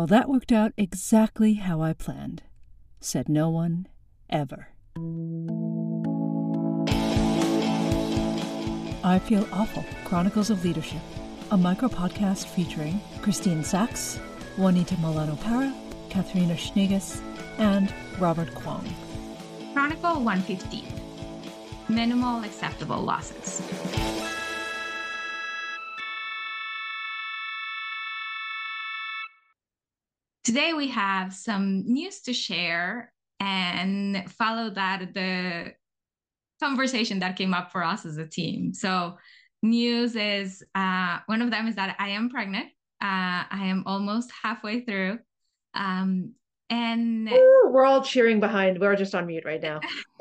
Well, that worked out exactly how I planned, said no one ever. I Feel Awful Chronicles of Leadership, a micro podcast featuring Christine Sachs, Juanita Milano Para, Catharina Schneegass, and Robert Kuang. Chronicle 115 Minimal Acceptable Losses. Today we have some news to share and follow that the conversation that came up for us as a team. So news is uh, one of them is that I am pregnant. Uh, I am almost halfway through. Um, and Woo, we're all cheering behind. We're just on mute right now.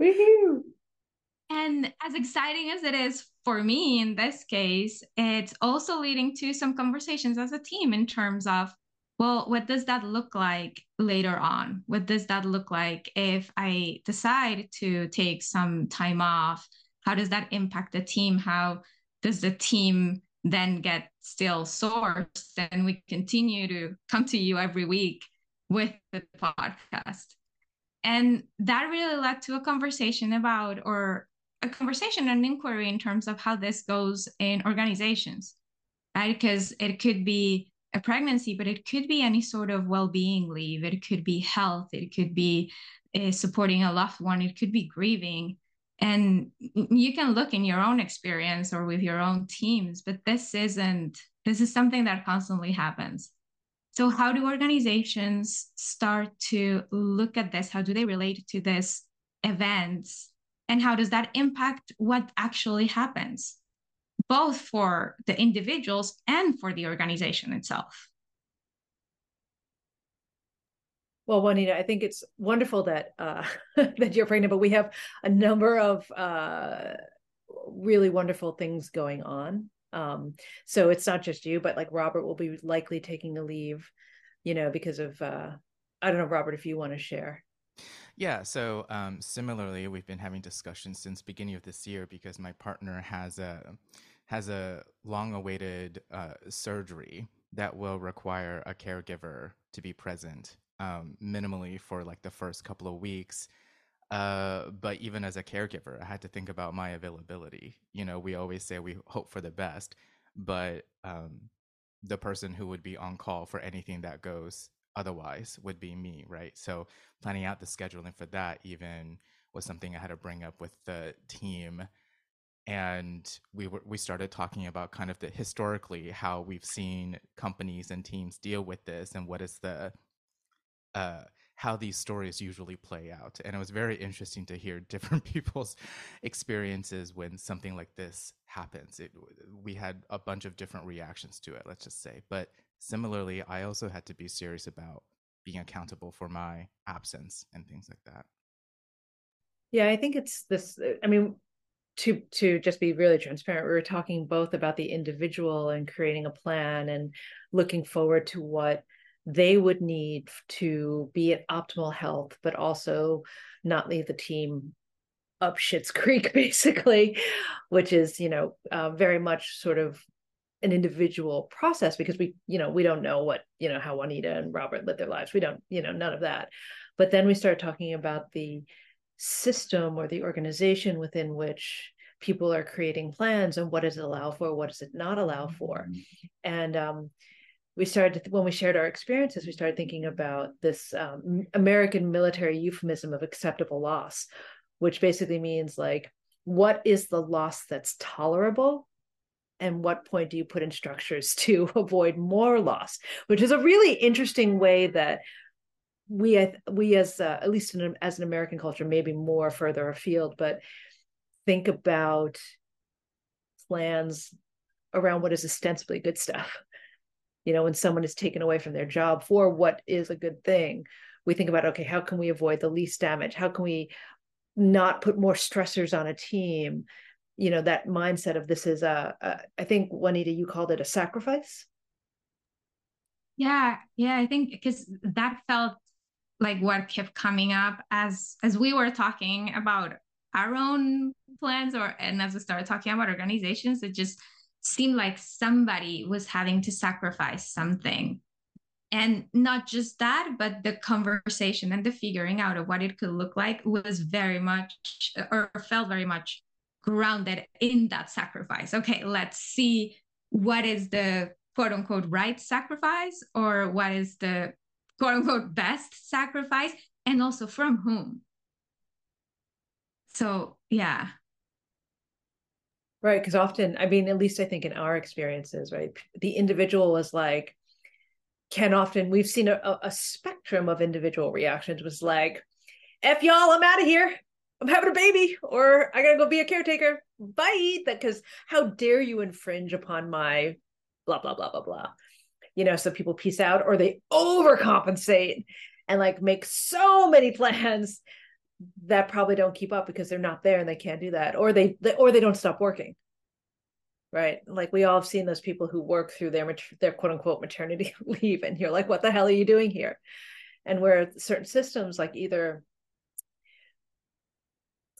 Woohoo! And as exciting as it is for me in this case, it's also leading to some conversations as a team in terms of, well, what does that look like later on? What does that look like if I decide to take some time off? How does that impact the team? How does the team then get still sourced and we continue to come to you every week with the podcast? And that really led to a conversation about, or a conversation and inquiry in terms of how this goes in organizations, right? Because it could be a pregnancy, but it could be any sort of well-being leave. It could be health. It could be uh, supporting a loved one. It could be grieving. And you can look in your own experience or with your own teams, but this isn't, this is something that constantly happens. So, how do organizations start to look at this? How do they relate to this events and how does that impact what actually happens both for the individuals and for the organization itself? Well juanita i think it's wonderful that uh, that you're pregnant but we have a number of uh, really wonderful things going on. Um, so it's not just you but like robert will be likely taking a leave you know because of uh, i don't know robert if you want to share yeah. So um, similarly, we've been having discussions since beginning of this year because my partner has a has a long-awaited uh, surgery that will require a caregiver to be present um, minimally for like the first couple of weeks. Uh, but even as a caregiver, I had to think about my availability. You know, we always say we hope for the best, but um, the person who would be on call for anything that goes otherwise would be me, right? So planning out the scheduling for that even was something I had to bring up with the team. And we were we started talking about kind of the historically how we've seen companies and teams deal with this and what is the uh how these stories usually play out. And it was very interesting to hear different people's experiences when something like this happens. It, we had a bunch of different reactions to it, let's just say. But similarly, I also had to be serious about being accountable for my absence and things like that. Yeah, I think it's this. I mean, to to just be really transparent, we were talking both about the individual and creating a plan and looking forward to what they would need to be at optimal health, but also not leave the team up shit's creek, basically, which is you know uh, very much sort of an individual process because we you know we don't know what you know how juanita and robert live their lives. We don't you know none of that. But then we start talking about the system or the organization within which people are creating plans and what does it allow for what does it not allow for. Mm-hmm. and um, we started when we shared our experiences we started thinking about this um, american military euphemism of acceptable loss which basically means like what is the loss that's tolerable and what point do you put in structures to avoid more loss? Which is a really interesting way that we we as uh, at least in, as an american culture maybe more further afield but think about plans around what is ostensibly good stuff. You know when someone is taken away from their job for what is a good thing we think about okay how can we avoid the least damage? How can we not put more stressors on a team you know that mindset of this is a, a I think Juanita you called it a sacrifice. Yeah, yeah, I think because that felt like what kept coming up as as we were talking about our own plans or and as we started talking about organizations it just seemed like somebody was having to sacrifice something and not just that but the conversation and the figuring out of what it could look like was very much or felt very much grounded in that sacrifice. Okay let's see what is the quote unquote right sacrifice or what is the quote unquote best sacrifice and also from whom. So yeah. Right because often i mean at least i think in our experiences right the individual is like can often we've seen a, a spectrum of individual reactions was like f y'all i'm out of here i'm having a baby or i gotta go be a caretaker. Bye. That because how dare you infringe upon my blah blah blah blah blah. You know so people peace out or they overcompensate and like make so many plans that probably don't keep up because they're not there and they can't do that or they, they or they don't stop working. Right? Like we all have seen those people who work through their their quote unquote maternity leave and you're like what the hell are you doing here? And where certain systems like either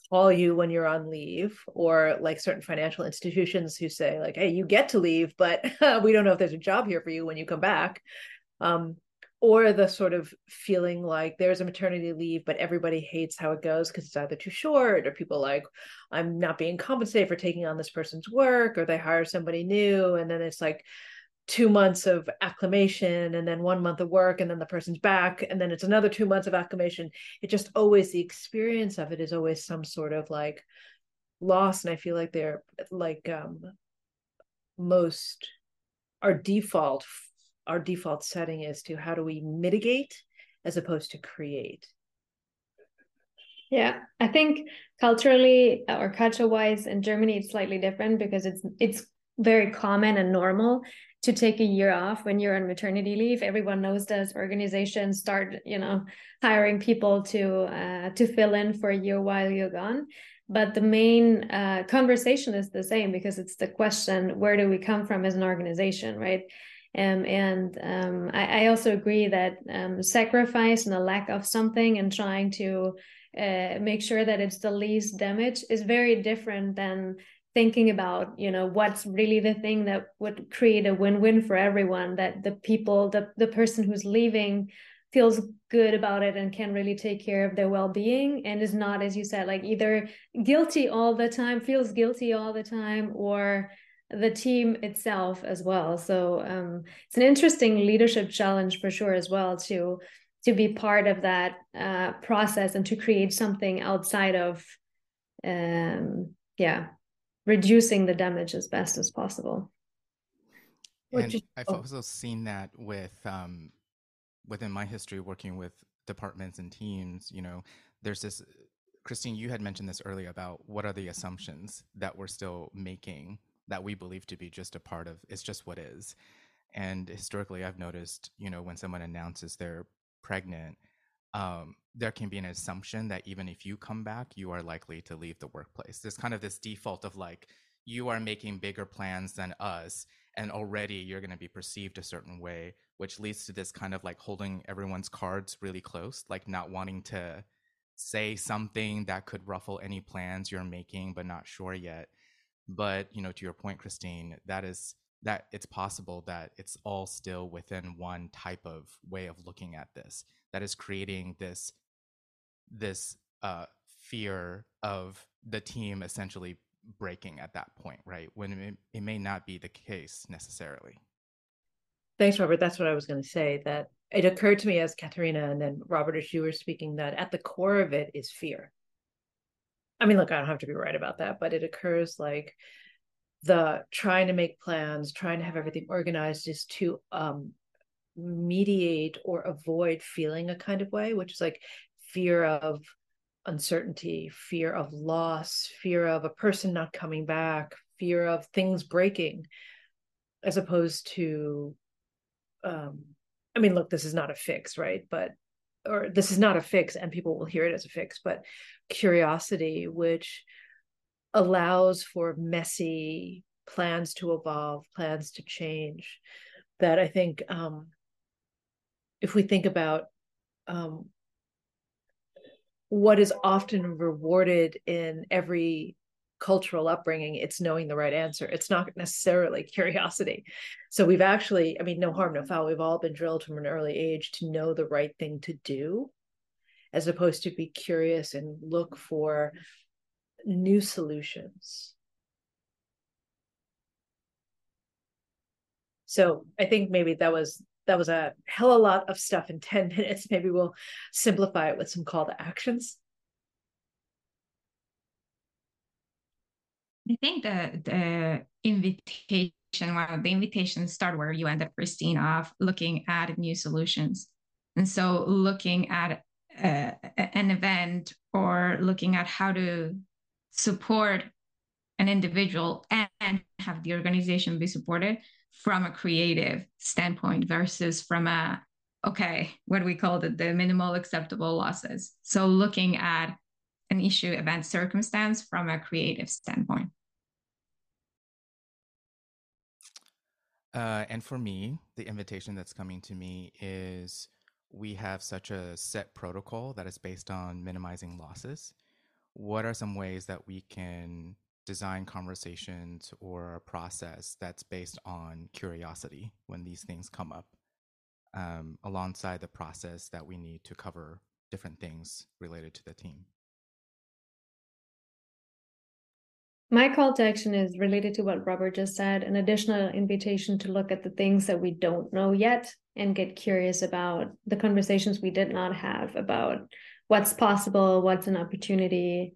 call you when you're on leave or like certain financial institutions who say like hey you get to leave but we don't know if there's a job here for you when you come back. Um, or the sort of feeling like there's a maternity leave but everybody hates how it goes because it's either too short or people like i'm not being compensated for taking on this person's work or they hire somebody new and then it's like two months of acclimation and then one month of work and then the person's back and then it's another two months of acclimation. It just always the experience of it is always some sort of like loss and i feel like they're like um most our default our default setting is to how do we mitigate as opposed to create. Yeah i think culturally or culture wise in germany it's slightly different because it's it's very common and normal to take a year off when you're on maternity leave. Everyone knows this. Organizations start, you know, hiring people to uh, to fill in for a year while you're gone. But the main uh, conversation is the same because it's the question: Where do we come from as an organization, right? Um, and um, I, I, also agree that um, sacrifice and a lack of something and trying to uh, make sure that it's the least damage is very different than thinking about you know what's really the thing that would create a win-win for everyone that the people the, the person who's leaving feels good about it and can really take care of their well-being and is not as you said like either guilty all the time feels guilty all the time or the team itself as well. So um, it's an interesting leadership challenge for sure as well to to be part of that uh, process and to create something outside of um, yeah reducing the damage as best as possible. And is, I've oh. also seen that with um, within my history working with departments and teams. You know, there's this. Christine, you had mentioned this earlier about what are the assumptions that we're still making that we believe to be just a part of it's just what is. And historically, I've noticed, you know, when someone announces they're pregnant, um, there can be an assumption that even if you come back, you are likely to leave the workplace. There's kind of this default of like, you are making bigger plans than us, and already you're going to be perceived a certain way, which leads to this kind of like holding everyone's cards really close, like not wanting to say something that could ruffle any plans you're making, but not sure yet. But, you know, to your point, Christine, that is that it's possible that it's all still within one type of way of looking at this that is creating this this uh, fear of the team essentially breaking at that point, right? When it, it may not be the case necessarily. Thanks, Robert. That's what I was going to say. That it occurred to me as Catharina and then Robert, as you were speaking, that at the core of it is fear. I mean, look, I don't have to be right about that, but it occurs like the trying to make plans, trying to have everything organized is to um, mediate or avoid feeling a kind of way, which is like fear of uncertainty, fear of loss, fear of a person not coming back, fear of things breaking, as opposed to, um, I mean, look, this is not a fix, right? But, or this is not a fix, and people will hear it as a fix, but curiosity, which allows for messy plans to evolve, plans to change, that I think um, if we think about um, what is often rewarded in every cultural upbringing it's knowing the right answer. It's not necessarily curiosity. So we've actually i mean no harm no foul. We've all been drilled from an early age to know the right thing to do as opposed to be curious and look for new solutions. So i think maybe that was that was a hell of a lot of stuff in 10 minutes maybe we'll simplify it with some call to actions I think the the invitation, well, the invitations start where you end up, Christine, of looking at new solutions. And so looking at uh, an event or looking at how to support an individual and have the organization be supported from a creative standpoint versus from a okay what we call it the minimal acceptable losses so looking at an issue event circumstance from a creative standpoint Uh, and for me, the invitation that's coming to me is we have such a set protocol that is based on minimizing losses. What are some ways that we can design conversations or a process that's based on curiosity when these things come up, um, alongside the process that we need to cover different things related to the team? My call to action is related to what Robert just said an additional invitation to look at the things that we don't know yet and get curious about the conversations we did not have about what's possible, what's an opportunity,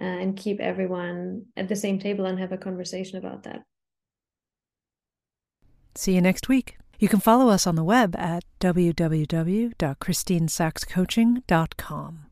uh, and keep everyone at the same table and have a conversation about that. See you next week. You can follow us on the web at www.christinesachscoaching.com.